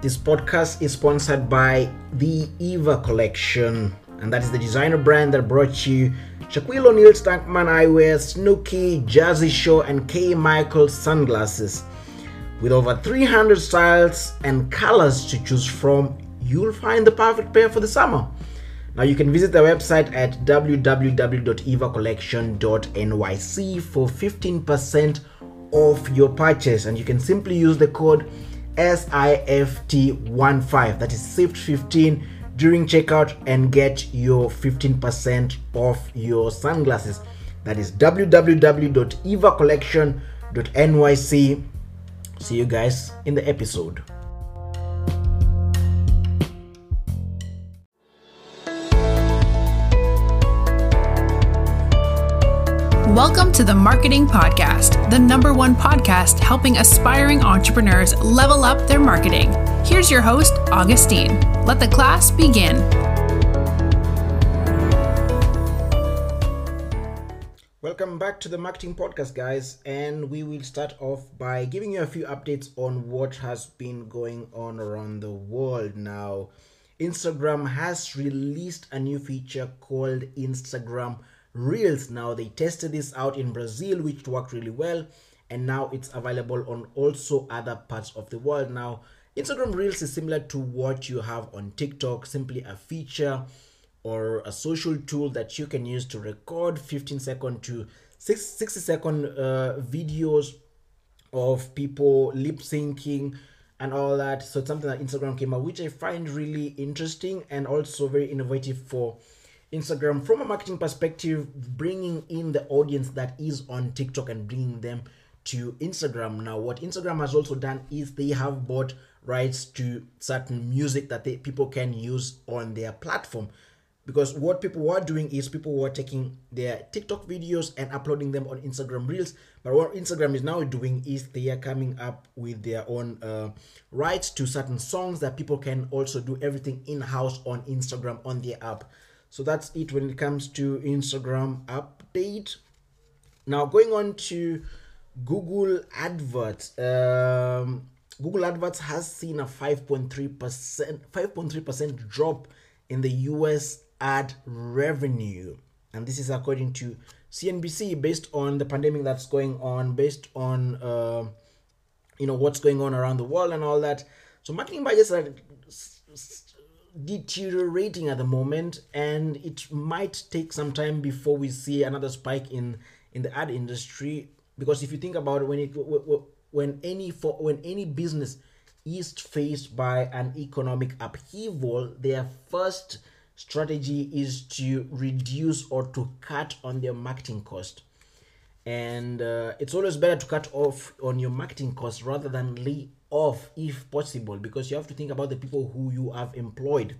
This podcast is sponsored by the Ever Collection, and that is the designer brand that brought you Shaquille O'Neal, Stankman Eyewear, Snooki, Jazzy Show, and K. Michael sunglasses. With over 300 styles and colors to choose from, you'll find the perfect pair for the summer. Now you can visit the website at www.evercollection.nyc for 15% off your purchase, and you can simply use the code SIFT15, that is SIFT15 during checkout and get your 15% off your sunglasses. That is www.evercollection.nyc. See you guys in the episode. Welcome to the Marketing Podcast, the number one podcast helping aspiring entrepreneurs level up their marketing. Here's your host, Augustine. Let the class begin. Welcome back to the Marketing Podcast, guys. And we will start off by giving you a few updates on what has been going on around the world now. Instagram has released a new feature called Instagram Reels. Now, they tested this out in Brazil, which worked really well, and now it's available on also other parts of the world. Now, Instagram Reels is similar to what you have on TikTok, simply a feature or a social tool that you can use to record 15 second to 60 second uh, videos of people lip syncing and all that. So it's something that Instagram came out, which I find really interesting and also very innovative for Instagram from a marketing perspective, bringing in the audience that is on TikTok and bringing them to Instagram. Now, what Instagram has also done is they have bought rights to certain music that they, people can use on their platform. Because what people were doing is people were taking their TikTok videos and uploading them on Instagram Reels. But what Instagram is now doing is they are coming up with their own uh, rights to certain songs that people can also do everything in house on Instagram on their app. So that's it when it comes to Instagram update. Now going on to Google Adverts. Um, Google Adverts has seen a 5.3% 5.3% drop in the US ad revenue. And this is according to CNBC based on the pandemic that's going on, based on uh, you know what's going on around the world and all that. So marketing budgets are deteriorating at the moment and it might take some time before we see another spike in in the ad industry. Because if you think about it when it when any for when any business is faced by an economic upheaval their first strategy is to reduce or to cut on their marketing cost. And uh, it's always better to cut off on your marketing costs rather than lay off if possible because you have to think about the people who you have employed.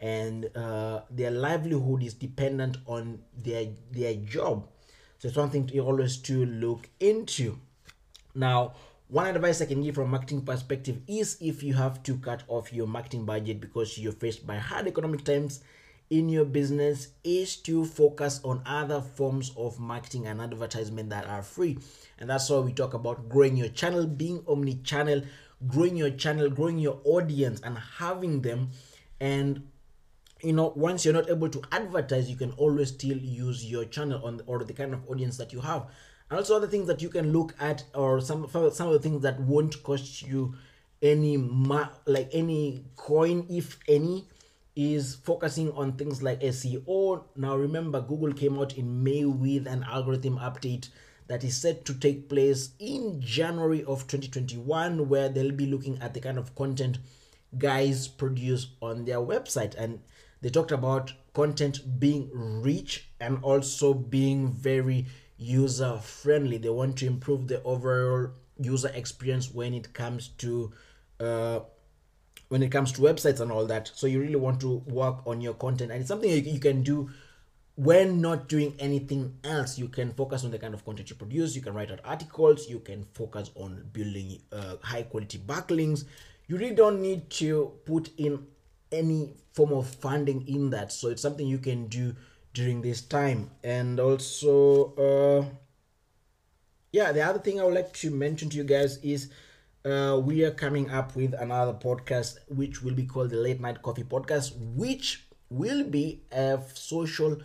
And uh, their livelihood is dependent on their their job. So it's something to always to look into. Now one advice i can give from marketing perspective is if you have to cut off your marketing budget because you're faced by hard economic times in your business is to focus on other forms of marketing and advertisement that are free. And that's why we talk about growing your channel, being omni channel, growing your channel, growing your audience, and having them. And you know, once you're not able to advertise, you can always still use your channel on or the kind of audience that you have. And also other things that you can look at, or some some of the things that won't cost you any ma- like any coin, if any is focusing on things like SEO. Now, remember, Google came out in May with an algorithm update that is set to take place in January of 2021, where they'll be looking at the kind of content guys produce on their website. And they talked about content being rich and also being very user friendly. They want to improve the overall user experience when it comes to uh, when it comes to websites and all that. So you really want to work on your content, and it's something you, you can do when not doing anything else. You can focus on the kind of content you produce. You can write out articles. You can focus on building uh, high quality backlinks. You really don't need to put in any form of funding in that. So it's something you can do during this time. And also, uh, yeah, the other thing I would like to mention to you guys is uh, we are coming up with another podcast which will be called the Late Night Coffee Podcast, which will be a social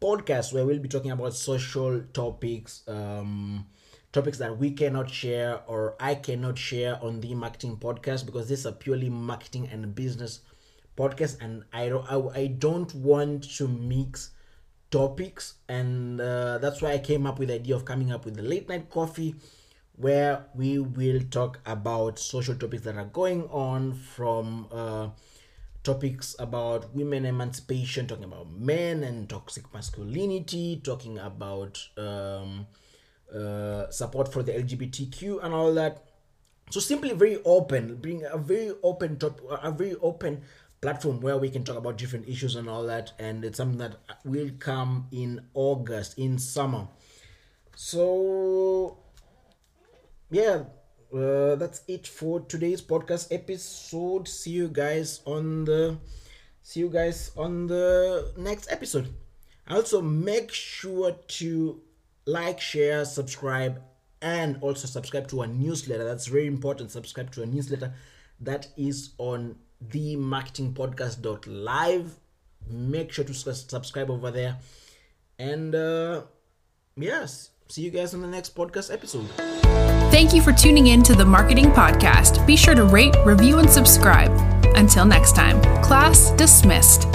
podcast where we'll be talking about social topics, um, topics that we cannot share or I cannot share on the marketing podcast because this is a purely marketing and business podcast, and I don't I, I don't want to mix topics, and uh, that's why I came up with the idea of coming up with the late night coffee where we will talk about social topics that are going on from uh, topics about women emancipation, talking about men and toxic masculinity, talking about um, uh, support for the LGBTQ and all that. So simply very open, being a very open top, a very open platform where we can talk about different issues and all that. And it's something that will come in August, in summer. So yeah uh, that's it for today's podcast episode. See you guys on the see you guys on the next episode. Also make sure to like share subscribe and also subscribe to our newsletter. That's very important. Subscribe to a newsletter. That is on the marketing podcast.live make sure to subscribe over there. And uh yes see you guys on the next podcast episode Thank you for tuning in to the Marketing Podcast. Be sure to rate, review, and subscribe. Until next time, class dismissed.